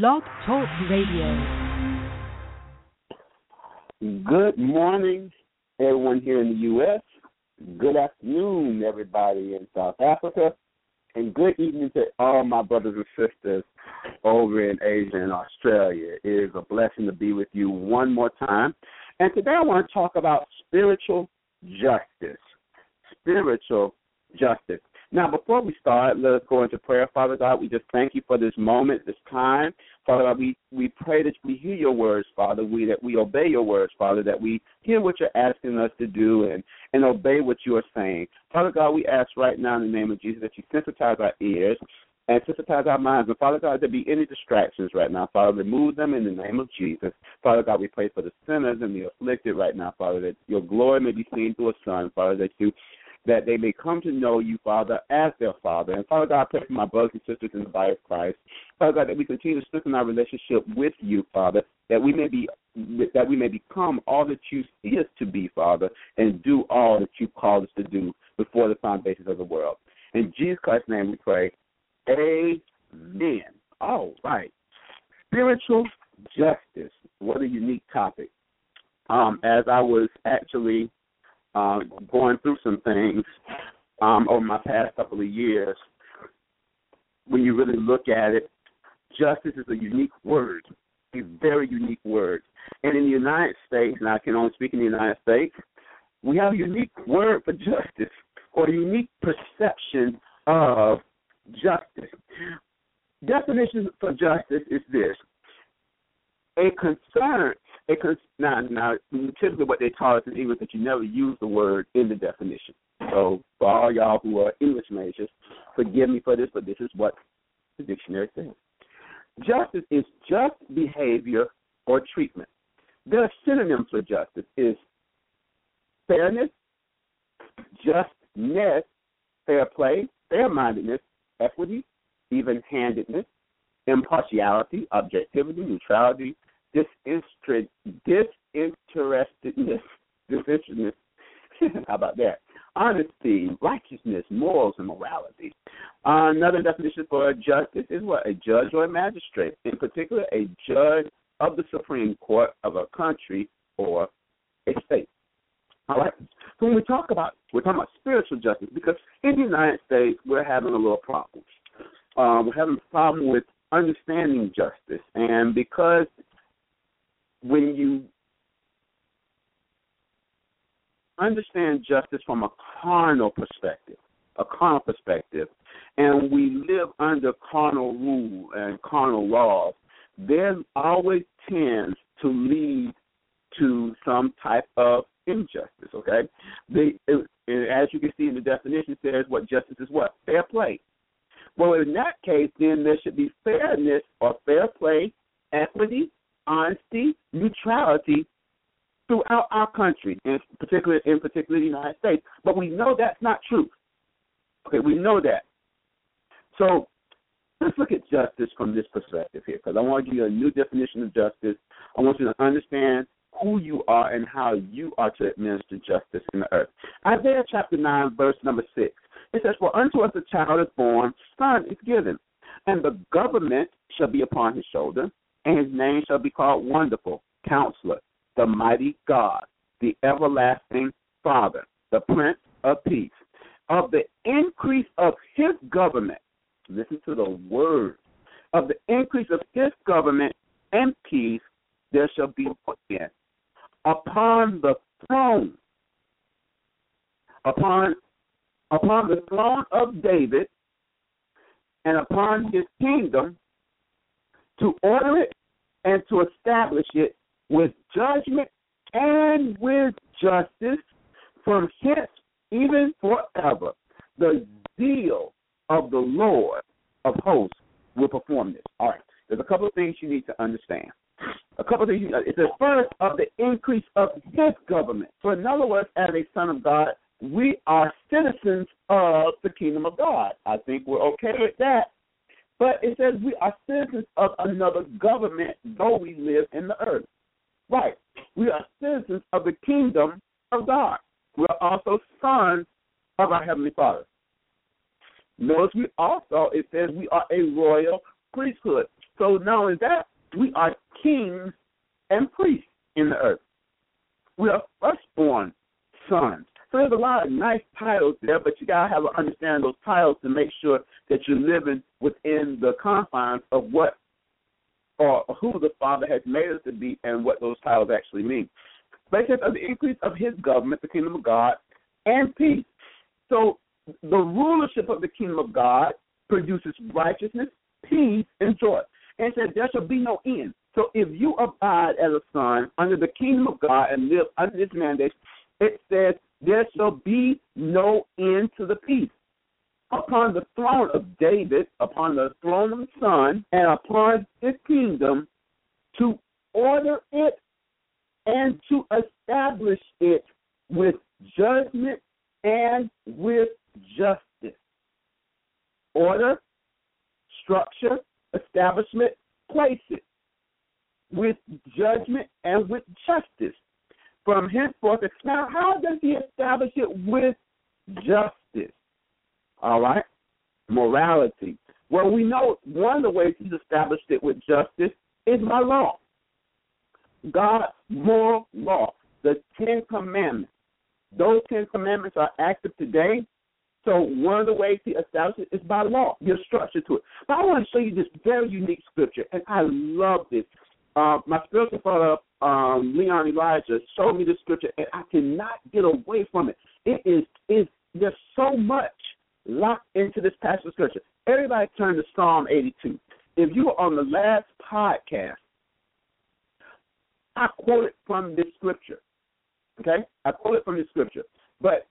Blog Talk Radio. Good morning, everyone here in the U.S. Good afternoon, everybody in South Africa. And good evening to all my brothers and sisters over in Asia and Australia. It is a blessing to be with you one more time. And today I want to talk about spiritual justice. Spiritual justice. Now, before we start, let us go into prayer. Father God, we just thank you for this moment, this time. Father God, we, we pray that we hear your words, Father, we that we obey your words, Father, that we hear what you're asking us to do and, and obey what you are saying. Father God, we ask right now in the name of Jesus that you sensitize our ears and sensitize our minds. And Father God, there be any distractions right now, Father, remove them in the name of Jesus. Father God, we pray for the sinners and the afflicted right now, Father, that your glory may be seen through a son, Father, that you that they may come to know you, Father, as their Father. And Father God, I pray for my brothers and sisters in the body of Christ. Father God, that we continue to strengthen our relationship with you, Father, that we may be that we may become all that you see us to be, Father, and do all that you called us to do before the foundations of the world. In Jesus Christ's name we pray. Amen. All right. Spiritual justice. What a unique topic. Um, as I was actually uh, going through some things um, over my past couple of years, when you really look at it, justice is a unique word, a very unique word. And in the United States, and I can only speak in the United States, we have a unique word for justice or a unique perception of justice. Definition for justice is this a concern it now now typically what they taught us in English that you never use the word in the definition. So for all y'all who are English majors, forgive me for this, but this is what the dictionary says. Justice is just behavior or treatment. There are synonyms for justice is fairness, justness, fair play, fair mindedness, equity, even handedness, impartiality, objectivity, neutrality, disinterest, disinterestedness, disinterestedness. How about that? Honesty, righteousness, morals, and morality. Uh, another definition for a justice is what? A judge or a magistrate. In particular, a judge of the Supreme Court of a country or a state. All right. So when we talk about, we're talking about spiritual justice because in the United States we're having a little problem. Uh, we're having a problem with understanding justice, and because when you understand justice from a carnal perspective, a carnal perspective, and we live under carnal rule and carnal laws, there always tends to lead to some type of injustice. Okay, the, as you can see in the definition, says what justice is what fair play. Well, in that case, then there should be fairness or fair play, equity, honesty, neutrality throughout our country, in particular in particular the United States. But we know that's not true. Okay, we know that. So let's look at justice from this perspective here, because I want to give you a new definition of justice. I want you to understand who you are and how you are to administer justice in the earth. Isaiah chapter 9, verse number 6. It says, For unto us a child is born, son is given, and the government shall be upon his shoulder, and his name shall be called Wonderful, Counselor, the Mighty God, the Everlasting Father, the Prince of Peace. Of the increase of his government, listen to the word, of the increase of his government and peace, there shall be again upon the throne, upon upon the throne of David, and upon his kingdom to order it and to establish it with judgment and with justice from hence even forever. The zeal of the Lord of hosts will perform this. All right. There's a couple of things you need to understand. A couple of things. Uh, it's the first of the increase of his government. So, in other words, as a son of God, we are citizens of the kingdom of God. I think we're okay with that. But it says we are citizens of another government, though we live in the earth. Right. We are citizens of the kingdom of God. We are also sons of our Heavenly Father. Notice we also, it says we are a royal priesthood. So not only that, we are kings and priests in the earth. We are firstborn sons. There's a lot of nice titles there, but you gotta have an understanding of those titles to make sure that you're living within the confines of what or who the Father has made us to be and what those titles actually mean. Says of the increase of his government, the kingdom of God, and peace. So the rulership of the kingdom of God produces righteousness, peace, and joy. And says there shall be no end. So if you abide as a son under the kingdom of God and live under this mandate, it says there shall be no end to the peace. Upon the throne of David, upon the throne of the Son, and upon his kingdom, to order it and to establish it with judgment and with justice. Order, structure, establishment, place it with judgment and with justice. From henceforth, now how does he establish it with justice? All right? Morality. Well, we know one of the ways he's established it with justice is by law. God's moral law, the Ten Commandments. Those Ten Commandments are active today. So one of the ways he establishes it is by law. Your structure to it. But I want to show you this very unique scripture, and I love this. Uh, my spiritual father, um, Leon Elijah, showed me this scripture, and I cannot get away from it. It is is there's so much locked into this passage of scripture. Everybody turn to Psalm 82. If you were on the last podcast, I quoted from this scripture. Okay? I quoted from this scripture. But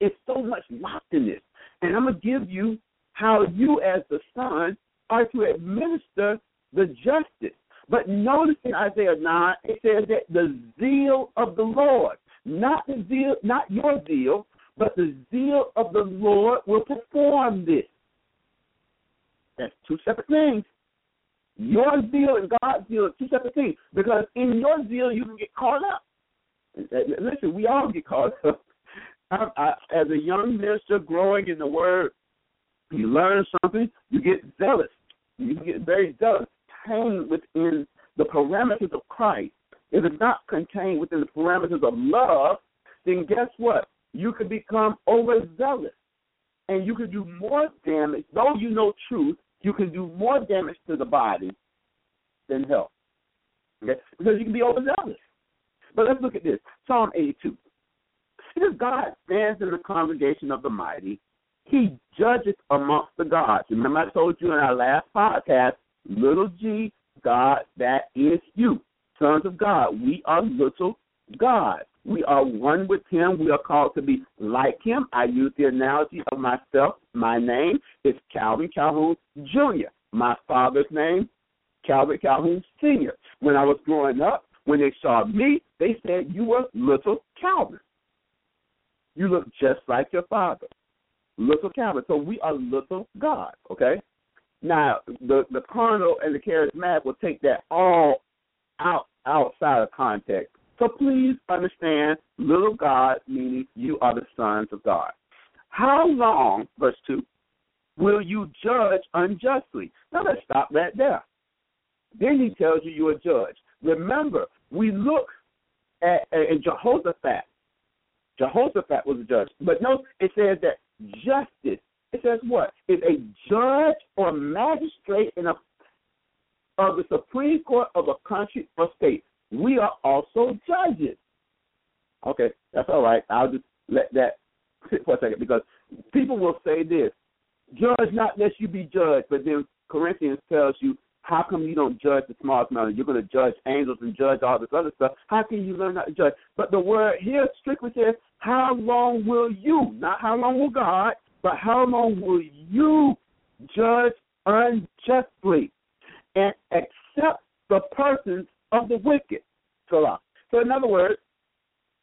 it's so much locked in this. And I'm to give you how you, as the son, are to administer the justice. But notice in Isaiah 9, it says that the zeal of the Lord, not the zeal, not your zeal, but the zeal of the Lord will perform this. That's two separate things. Your zeal and God's zeal are two separate things. Because in your zeal, you can get caught up. Listen, we all get caught up. I, I, as a young minister growing in the Word, you learn something, you get zealous. You get very zealous. Contained within the parameters of Christ. If it's not contained within the parameters of love, then guess what? You could become overzealous. And you can do more damage, though you know truth, you can do more damage to the body than help. Okay? Because you can be overzealous. But let's look at this Psalm 82. Because God stands in the congregation of the mighty, he judges amongst the gods. Remember, I told you in our last podcast, little g, God, that is you. Sons of God, we are little gods. We are one with Him. We are called to be like Him. I use the analogy of myself. My name is Calvin Calhoun Jr. My father's name, Calvin Calhoun Sr. When I was growing up, when they saw me, they said, You were little Calvin. You look just like your father. Little Calvin. So we are little God, okay? Now, the, the carnal and the charismatic will take that all out outside of context so please understand, little God meaning you are the sons of God. How long, verse 2, will you judge unjustly? Now let's stop right there. Then he tells you you're a judge. Remember, we look at, at Jehoshaphat. Jehoshaphat was a judge. But notice it says that justice, it says what? Is a judge or magistrate in a of the Supreme Court of a country or state we are also judges. Okay, that's all right. I'll just let that sit for a second because people will say this judge not lest you be judged, but then Corinthians tells you how come you don't judge the smallest matter? You're going to judge angels and judge all this other stuff. How can you learn not to judge? But the word here strictly says, how long will you, not how long will God, but how long will you judge unjustly and accept the persons of the wicked. So, in other words,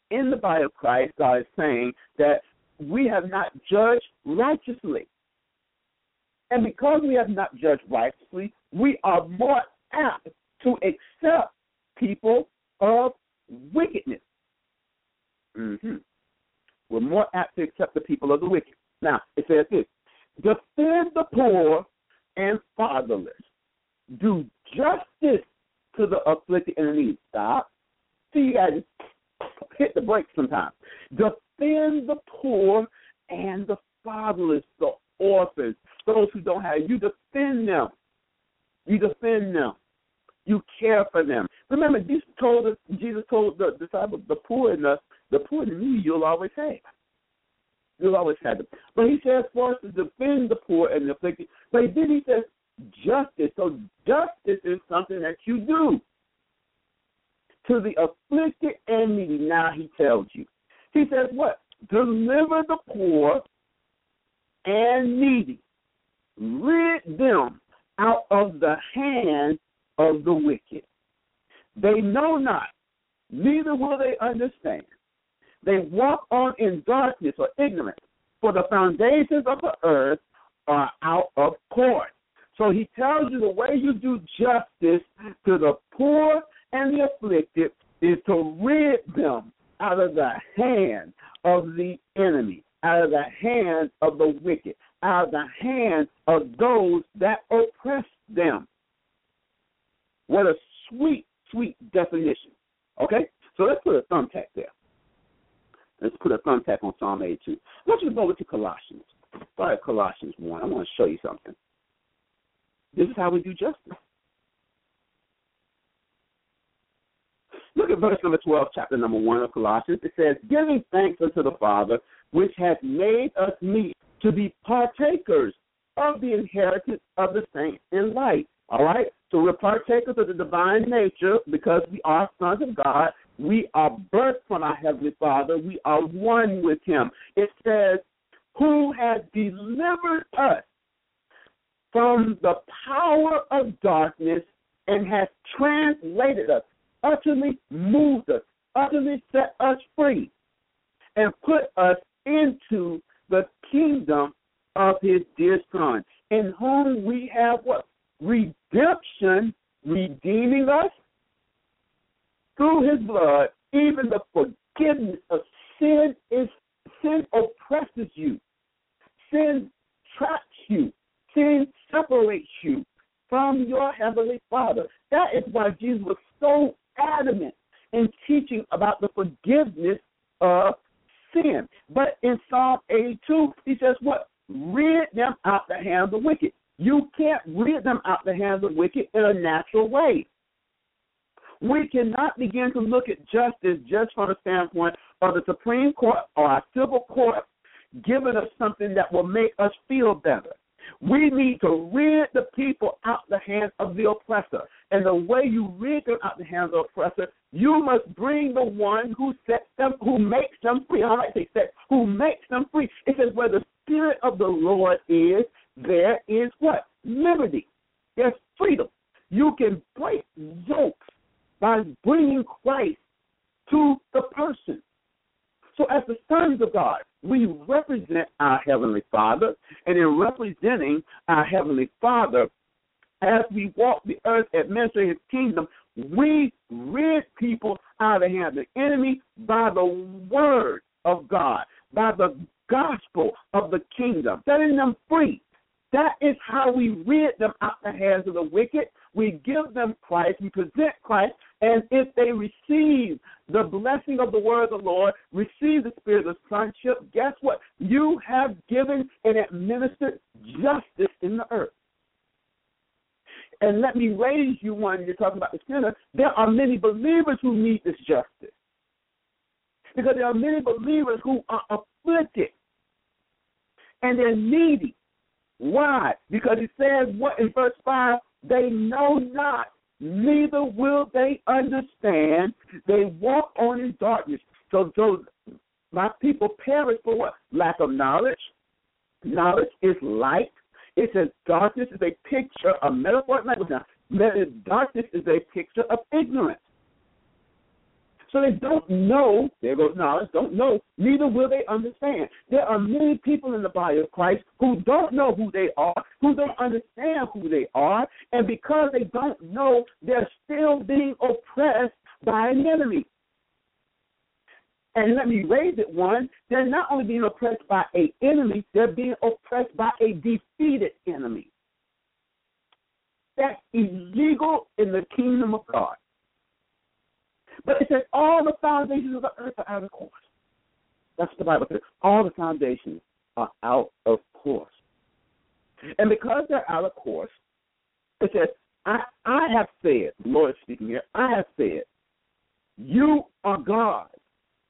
in the body of Christ, God is saying that we have not judged righteously. And because we have not judged righteously, we are more apt to accept people of wickedness. Mm-hmm. We're more apt to accept the people of the wicked. Now, it says this defend the poor and fatherless. do justice to the afflicted and the needy. Stop. See, you to hit the brakes sometimes. Defend the poor and the fatherless, the orphans, those who don't have. You defend them. You defend them. You care for them. Remember, Jesus told us. Jesus told the disciples, the poor and the the poor and the needy, you'll always have. You'll always have them. But he says for us to defend the poor and the afflicted. But then he says justice. So justice is something that you do to the afflicted and needy. Now he tells you. He says what? Deliver the poor and needy. Rid them out of the hand of the wicked. They know not, neither will they understand. They walk on in darkness or ignorance, for the foundations of the earth are out of court. So he tells you the way you do justice to the poor and the afflicted is to rid them out of the hand of the enemy, out of the hand of the wicked, out of the hand of those that oppress them. What a sweet, sweet definition. Okay? So let's put a thumbtack there. Let's put a thumbtack on Psalm 82. Let's just go over to Colossians. Start at Colossians 1. I want to show you something. This is how we do justice. Look at verse number 12, chapter number 1 of Colossians. It says, Giving thanks unto the Father, which hath made us meet to be partakers of the inheritance of the saints in light. All right? So we're partakers of the divine nature because we are sons of God. We are birthed from our Heavenly Father. We are one with Him. It says, Who has delivered us from the power of darkness and has translated us, utterly moved us, utterly set us free, and put us into the kingdom of his dear Son, in whom we have what? Redemption, redeeming us through his blood, even the forgiveness of sin is sin oppresses you. Sin traps you. Sin separates you from your heavenly Father. That is why Jesus was so adamant in teaching about the forgiveness of sin. But in Psalm 82, he says, What? Rid them out the hand of the wicked. You can't rid them out the hand of the wicked in a natural way. We cannot begin to look at justice just from the standpoint of the Supreme Court or our civil court giving us something that will make us feel better. We need to rid the people out the hands of the oppressor. And the way you rid them out the hands of the oppressor, you must bring the one who sets them, who makes them free. I like to say, who makes them free. It says, where the Spirit of the Lord is, there is what? Liberty. There's freedom. You can break yokes by bringing Christ to the person. So, as the sons of God, we represent our Heavenly Father, and in representing our Heavenly Father, as we walk the earth administering His kingdom, we rid people out of hand the enemy by the word of God, by the gospel of the kingdom, setting them free. That is how we rid them out the hands of the wicked. We give them Christ, we present Christ, and if they receive the blessing of the word of the Lord, receive the spirit of sonship, guess what? You have given and administered justice in the earth. And let me raise you one, you're talking about the sinner. There are many believers who need this justice. Because there are many believers who are afflicted and they're needy. Why? Because it says what in verse 5 they know not neither will they understand. They walk on in darkness. So, so my people perish for what? Lack of knowledge. Knowledge is light. It says darkness is a picture, a metaphor now. Darkness is a picture of ignorance. So they don't know, there goes knowledge, don't know, neither will they understand. There are many people in the body of Christ who don't know who they are, who don't understand who they are, and because they don't know, they're still being oppressed by an enemy. And let me raise it one, they're not only being oppressed by an enemy, they're being oppressed by a defeated enemy. that's illegal in the kingdom of God. But it says all the foundations of the earth are out of course. That's what the Bible says. All the foundations are out of course. And because they're out of course, it says, I, I have said, Lord speaking here, I have said, you are God,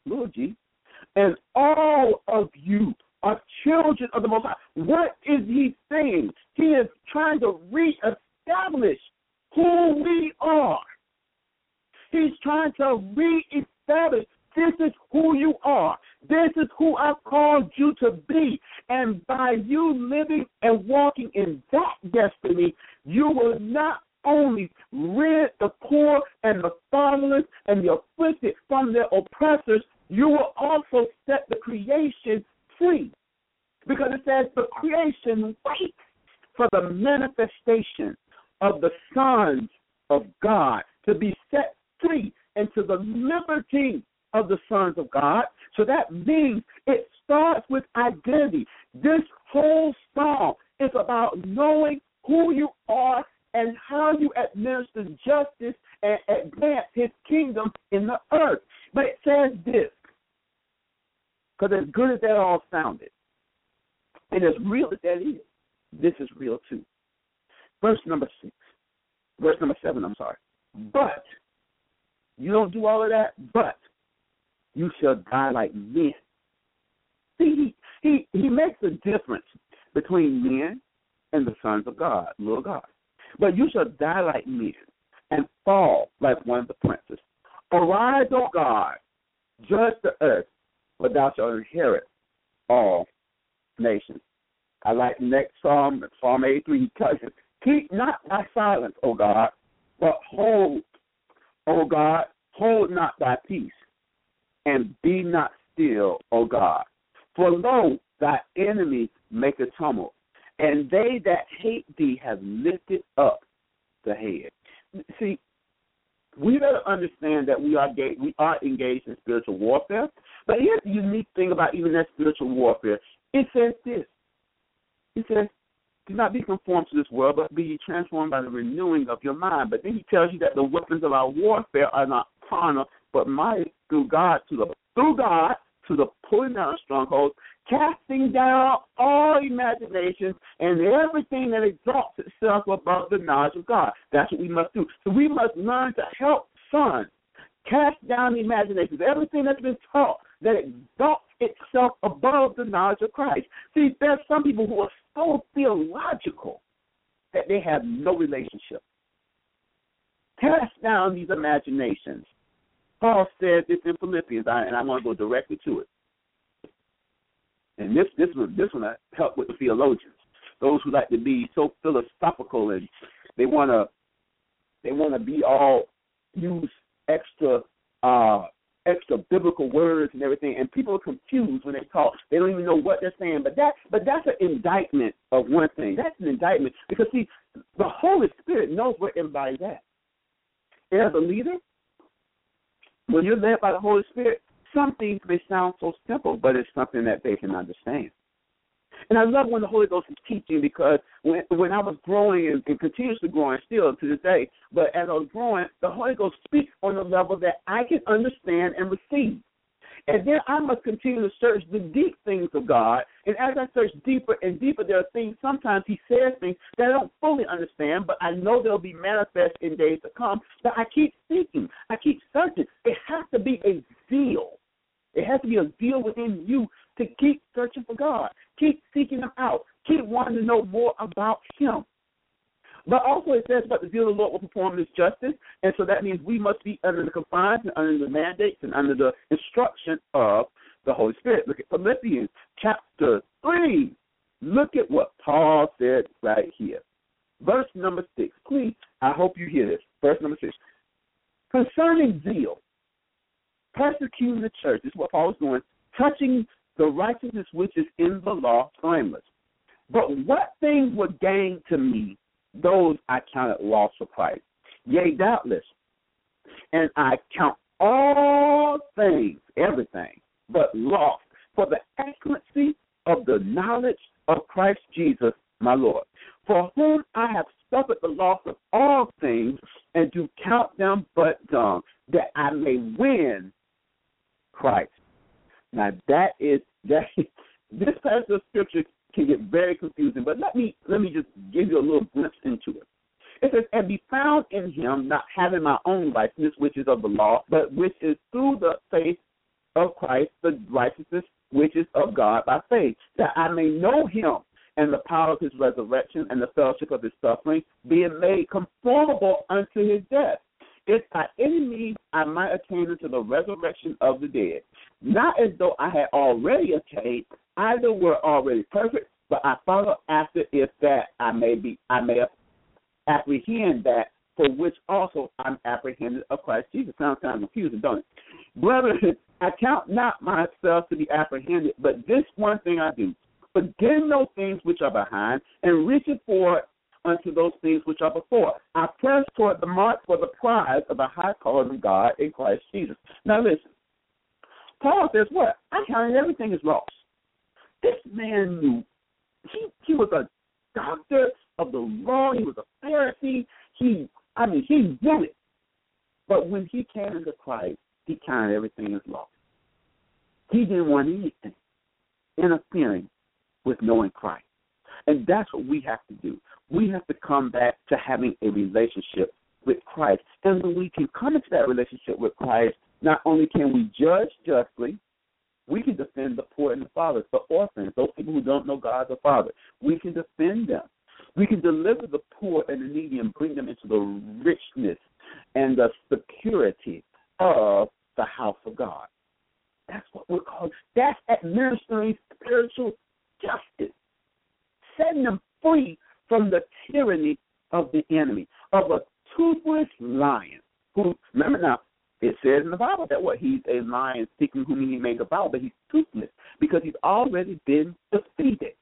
Lord G, and all of you are children of the Most High. What is he saying? He is trying to reestablish who we are. He's trying to reestablish this is who you are. This is who I've called you to be. And by you living and walking in that destiny, you will not only rid the poor and the fatherless and the afflicted from their oppressors, you will also set the creation free. Because it says the creation waits for the manifestation of the sons of God to be set free into the liberty of the sons of God. So that means it starts with identity. This whole song is about knowing who you are and how you administer justice and advance his kingdom in the earth. But it says this, because as good as that all sounded, and as real as that is, this is real too. Verse number six, verse number seven, I'm sorry. But you don't do all of that, but you shall die like men. See, he, he, he makes a difference between men and the sons of God, little God. But you shall die like men and fall like one of the princes. Arise, O God, judge the earth, for thou shalt inherit all nations. I like the next psalm, Psalm 83. He tells you, Keep not thy silence, O God, but hold, O God, hold not thy peace, and be not still, O God. For lo, thy enemy make a tumult, and they that hate thee have lifted up the head. See, we better understand that we are we are engaged in spiritual warfare. But here's the unique thing about even that spiritual warfare. It says this. It says, do not be conformed to this world, but be transformed by the renewing of your mind. But then he tells you that the weapons of our warfare are not but mighty through God to the through God to the pulling down of strongholds, casting down all imaginations and everything that exalts itself above the knowledge of God. That's what we must do. So we must learn to help sons cast down imaginations, everything that's been taught that exalts itself above the knowledge of Christ. See, there's some people who are so theological that they have no relationship. Cast down these imaginations. Paul said this in Philippians, and I'm going to go directly to it. And this this one this one I help with the theologians, those who like to be so philosophical and they wanna they wanna be all use extra uh extra biblical words and everything, and people are confused when they talk. They don't even know what they're saying. But that, but that's an indictment of one thing. That's an indictment because see, the Holy Spirit knows where everybody's at. And as a leader, when you're led by the Holy Spirit, some things may sound so simple, but it's something that they can understand. And I love when the Holy Ghost is teaching because when when I was growing and, and continuously growing still to this day, but as I was growing, the Holy Ghost speaks on a level that I can understand and receive. And then I must continue to search the deep things of God. And as I search deeper and deeper, there are things, sometimes He says things that I don't fully understand, but I know they'll be manifest in days to come. But I keep seeking, I keep searching. It has to be a zeal. It has to be a zeal within you to keep searching for God, keep seeking Him out, keep wanting to know more about Him. But also it says, but the zeal of the Lord will perform His justice, and so that means we must be under the confines and under the mandates and under the instruction of the Holy Spirit. Look at Philippians chapter three. Look at what Paul said right here. Verse number six. Please, I hope you hear this. Verse number six. Concerning zeal, persecuting the church, this is what Paul was doing, touching the righteousness which is in the law blameless. But what things were gained to me, those I counted loss for Christ. Yea, doubtless. And I count all things, everything, but loss for the excellency of the knowledge of Christ Jesus, my Lord, for whom I have suffered the loss of all things, and do count them but dung, that I may win Christ. Now that is that this passage of scripture can get very confusing, but let me let me just give you a little glimpse into it. It says, and be found in him, not having my own righteousness, which is of the law, but which is through the faith of Christ, the righteousness which is of God by faith, that I may know him and the power of his resurrection and the fellowship of his suffering, being made conformable unto his death. If by any means I might attain unto the resurrection of the dead. Not as though I had already attained, either were already perfect, but I follow after if that I may be I may apprehend that for which also I'm apprehended of Christ Jesus. Sounds kind of confusing, don't it? Brethren, I count not myself to be apprehended, but this one thing I do, forgetting those things which are behind, and reaching forward unto those things which are before. I press toward the mark for the prize of the high calling of God in Christ Jesus. Now listen, Paul says what? I counted everything as lost. This man knew he he was a doctor of the law. He was a Pharisee. He, I mean, he knew it. But when he came into Christ, he counted everything as lost. He didn't want anything interfering with knowing Christ. And that's what we have to do. We have to come back to having a relationship with Christ. And when we can come into that relationship with Christ, not only can we judge justly, we can defend the poor and the fatherless, the orphans, those people who don't know God the Father. We can defend them. We can deliver the poor and the needy and bring them into the richness and the security of the house of God. That's what we're called. That's administering spiritual justice, setting them free from the tyranny of the enemy, of a toothless lion. Who remember now? It says in the Bible that what he's a lion seeking whom he may devour, but he's toothless because he's already been defeated.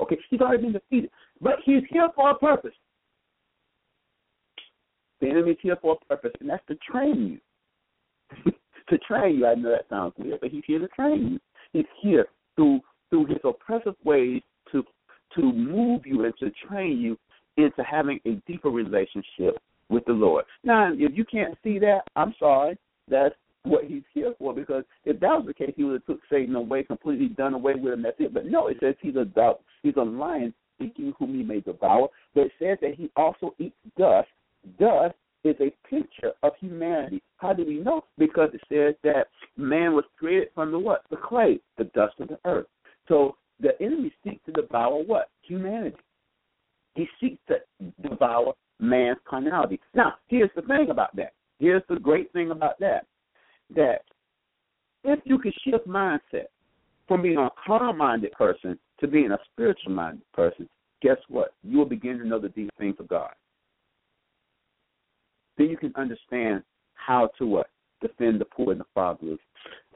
Okay, he's already been defeated. But he's here for a purpose. The enemy is here for a purpose, and that's to train you. to train you. I know that sounds weird, but he's here to train you. He's here through through his oppressive ways to to move you and to train you into having a deeper relationship with the Lord. Now, if you can't see that, I'm sorry. That's what he's here for. Because if that was the case, he would have took Satan away, completely done away with him. That's it. But no, it says he's a he's a lion seeking whom he may devour. But it says that he also eats dust. Dust is a picture of humanity. How do we know? Because it says that man was created from the what? The clay, the dust of the earth. So the enemy seeks to devour what? Humanity. He seeks to devour man's carnality. Now, here's the thing about that. Here's the great thing about that. That if you can shift mindset from being a carnal minded person to being a spiritual minded person, guess what? You will begin to know the deep things of God. Then you can understand how to what? Defend the poor and the fatherless.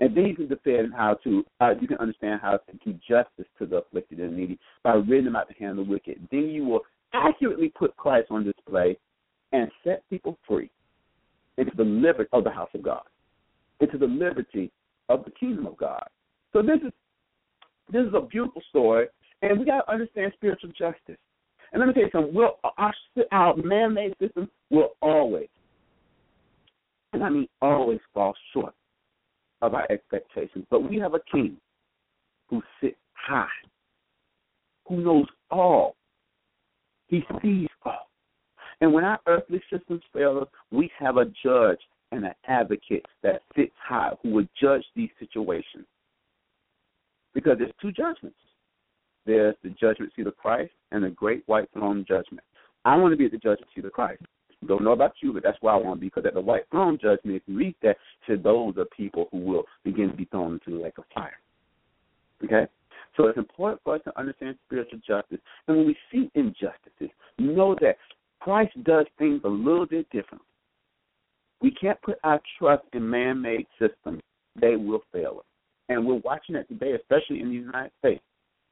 And then you can defend how to uh, you can understand how to keep justice to the afflicted and needy by ridding them out the hand of the wicked. Then you will accurately put Christ on display and set people free into the liberty of the house of God, into the liberty of the kingdom of God. So this is this is a beautiful story, and we got to understand spiritual justice. And let me tell you something: we'll, our, our man-made system will always, and I mean always, fall short of our expectations. But we have a King who sits high, who knows all, he sees all. And when our earthly systems fail us, we have a judge and an advocate that sits high who will judge these situations. Because there's two judgments. There's the judgment seat of Christ and the great white throne judgment. I want to be at the judgment seat of Christ. Don't know about you, but that's where I want to be. Because at the white throne judgment, if you read that, said those are people who will begin to be thrown into the lake of fire. Okay? So it's important for us to understand spiritual justice. And when we see injustices, know that Christ does things a little bit differently. We can't put our trust in man made systems, they will fail us. And we're watching that today, especially in the United States.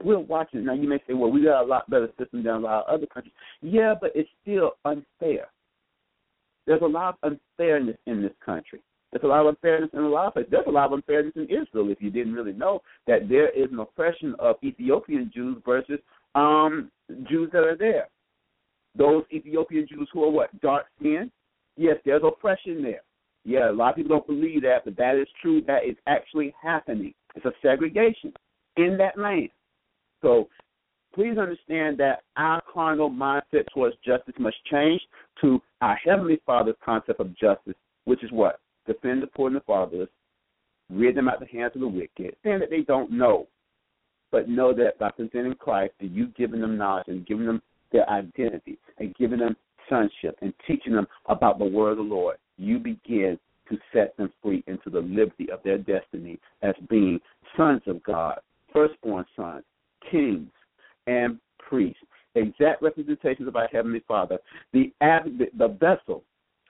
We're watching. It. Now, you may say, well, we got a lot better system than a lot of other countries. Yeah, but it's still unfair. There's a lot of unfairness in this country. There's a lot of unfairness in a lot of places. There's a lot of unfairness in Israel. If you didn't really know that there is an oppression of Ethiopian Jews versus um, Jews that are there. those Ethiopian Jews who are what dark skinned. Yes, there's oppression there. Yeah, a lot of people don't believe that, but that is true. That is actually happening. It's a segregation in that land. So please understand that our carnal mindset towards justice must change to our Heavenly Father's concept of justice, which is what? Defend the poor and the fatherless, rid them out of the hands of the wicked, and that they don't know. But know that by presenting Christ, that you've given them knowledge and giving them their identity and giving them sonship and teaching them about the word of the Lord, you begin to set them free into the liberty of their destiny as being sons of God, firstborn sons, kings, and priests, exact representations of our Heavenly Father, the, the vessel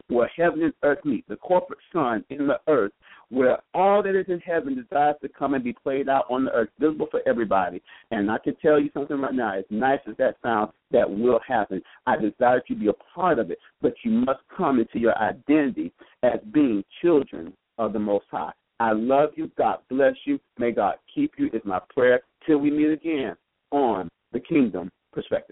where heaven and earth meet, the corporate son in the earth, where all that is in heaven desires to come and be played out on the earth, visible for everybody. And I can tell you something right now, as nice as that sounds, that will happen. I desire to be a part of it, but you must come into your identity as being children of the Most High. I love you. God bless you. May God keep you, is my prayer. Till we meet again on the Kingdom Perspective.